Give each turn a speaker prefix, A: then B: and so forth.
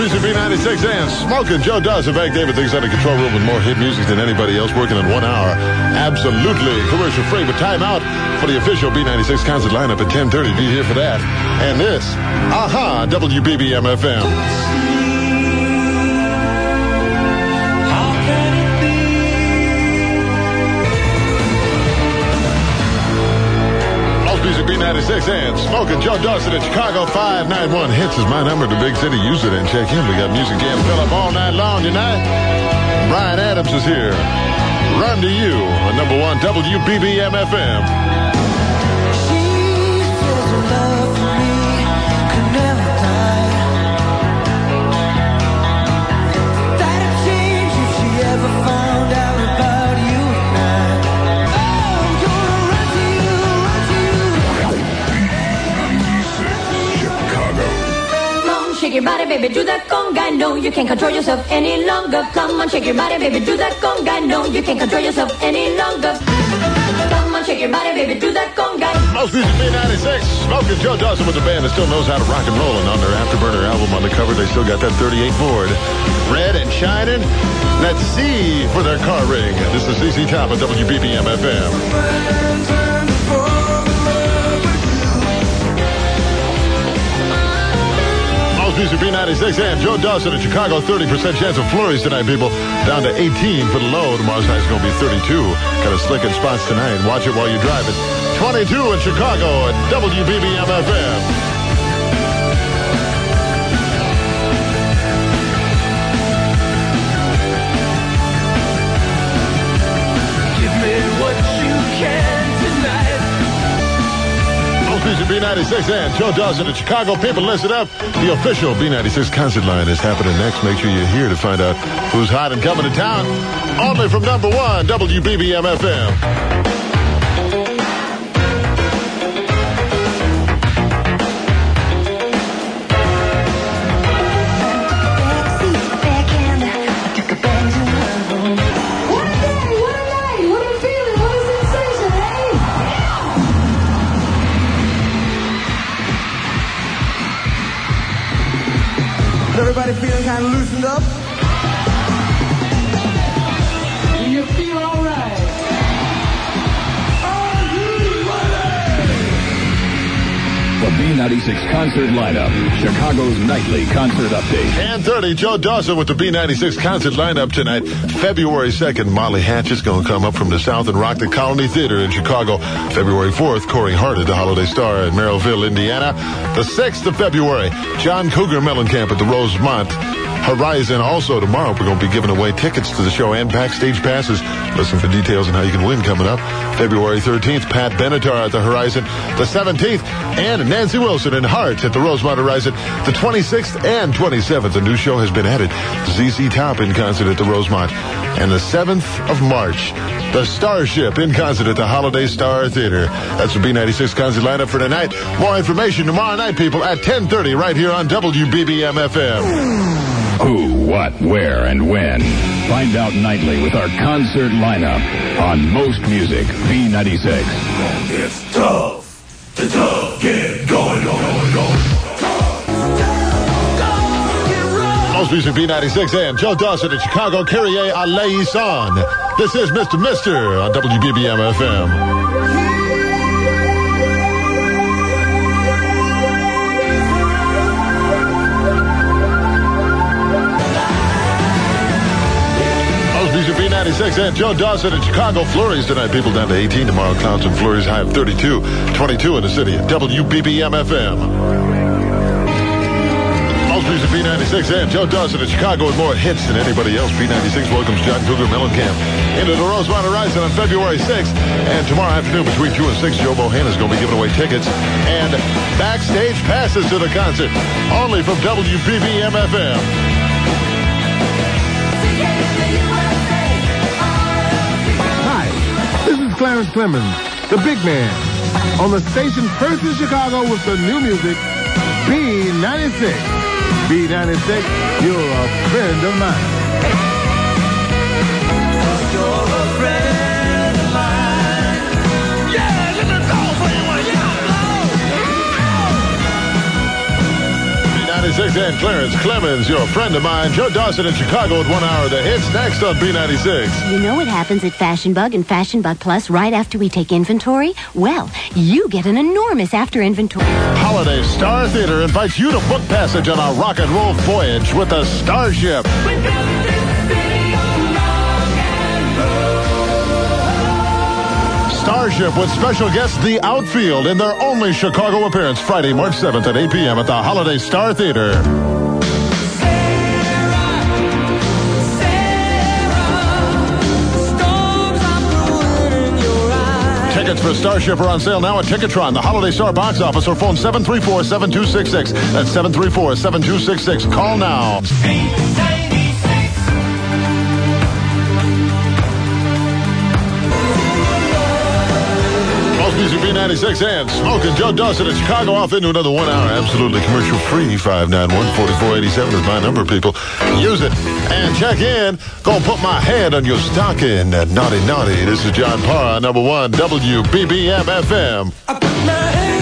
A: Music B96 and Smoking Joe does in fact David thinks out of control room with more hit music than anybody else working in one hour. Absolutely commercial free, but time out for the official B96 concert lineup at 10.30. Be here for that. And this, aha, WBBM-FM. 96 and Smoking Joe Dawson at Chicago 591. Hits is my number to Big City. Use it and check in. We got music jam fill up all night long tonight. Bryan Adams is here. Run to you on number one WBBM FM.
B: Shake your body, baby, do that conga. No, you can't control yourself any longer. Come on, shake your body, baby, do that conga. No, you can't control yourself any longer. Come on, shake your body, baby, do that conga.
A: Most music B96. Smoking Joe Dawson with a band that still knows how to rock and roll. And on their Afterburner album on the cover, they still got that 38 Ford. Red and shining. Let's see for their car ring. This is ZZ Top at WBBM FM. Music B96 and Joe Dawson in Chicago. 30% chance of flurries tonight, people. Down to 18 for the low. Tomorrow's is going to be 32. Kind of slick in spots tonight. Watch it while you drive it. 22 in Chicago at WBBM FM. B96 and Joe Dawson in Chicago. People, listen up. The official B96 concert line is happening next. Make sure you're here to find out who's hot and coming to town. Only from number one, WBBM FM.
C: Kind of loosened up?
D: Do you feel all
E: The B96 concert lineup. Chicago's nightly concert update.
A: 1030, Joe Dawson with the B96 concert lineup tonight. February 2nd, Molly Hatchet is going to come up from the south and rock the Colony Theater in Chicago. February 4th, Corey Hart at the Holiday Star in Merrillville, Indiana. The 6th of February, John Cougar Mellencamp at the Rosemont. Horizon. Also, tomorrow, we're going to be giving away tickets to the show and backstage passes. Listen for details on how you can win coming up. February 13th, Pat Benatar at the Horizon. The 17th, and Nancy Wilson and Heart at the Rosemont Horizon. The 26th and 27th, a new show has been added. ZZ Top in concert at the Rosemont. And the 7th of March, the Starship in concert at the Holiday Star Theater. That's the B96 concert lineup for tonight. More information tomorrow night, people, at 1030 right here on WBBM FM.
E: Who, what, where, and when. Find out nightly with our concert lineup on Most Music B96.
F: It's tough to tough. Get going, going, going.
A: Most Music B96 and Joe Dawson at Chicago, Kyrie Eleison. This is Mr. Mister on WBBM FM. B96 and Joe Dawson in Chicago. Flurries tonight. People down to 18 tomorrow. Clouds and flurries high of 32. 22 in the city. WBBM FM. Most Music B96 and Joe Dawson in Chicago with more hits than anybody else. B96 welcomes John Cougar Mellencamp into the Rosemont Horizon on February 6th. And tomorrow afternoon between 2 and 6, Joe Bohanna is going to be giving away tickets and backstage passes to the concert. Only from WBBM FM.
G: Clarence Clemons, the big man, on the station first in Chicago with the new music, B96. B96, you're a friend of mine.
A: 96 and Clarence Clemons, your friend of mine. Joe Dawson in Chicago at one hour. The hits next on B96.
H: You know what happens at Fashion Bug and Fashion Bug Plus right after we take inventory? Well, you get an enormous after inventory.
A: Holiday Star Theater invites you to book passage on a rock and roll voyage with the Starship. Starship with special guest The Outfield in their only Chicago appearance Friday, March 7th at 8 p.m. at the Holiday Star Theater. Tickets for Starship are on sale now at Ticketron, the Holiday Star box office, or phone 734-7266. That's 734-7266. Call now. B96 and Smoking Joe Dawson in Chicago off into another one hour. Absolutely commercial free. 591-4487 is my number, people. Use it and check in. Gonna put my hand on your stocking. Naughty, naughty. This is John Parr, number one, WBBM FM.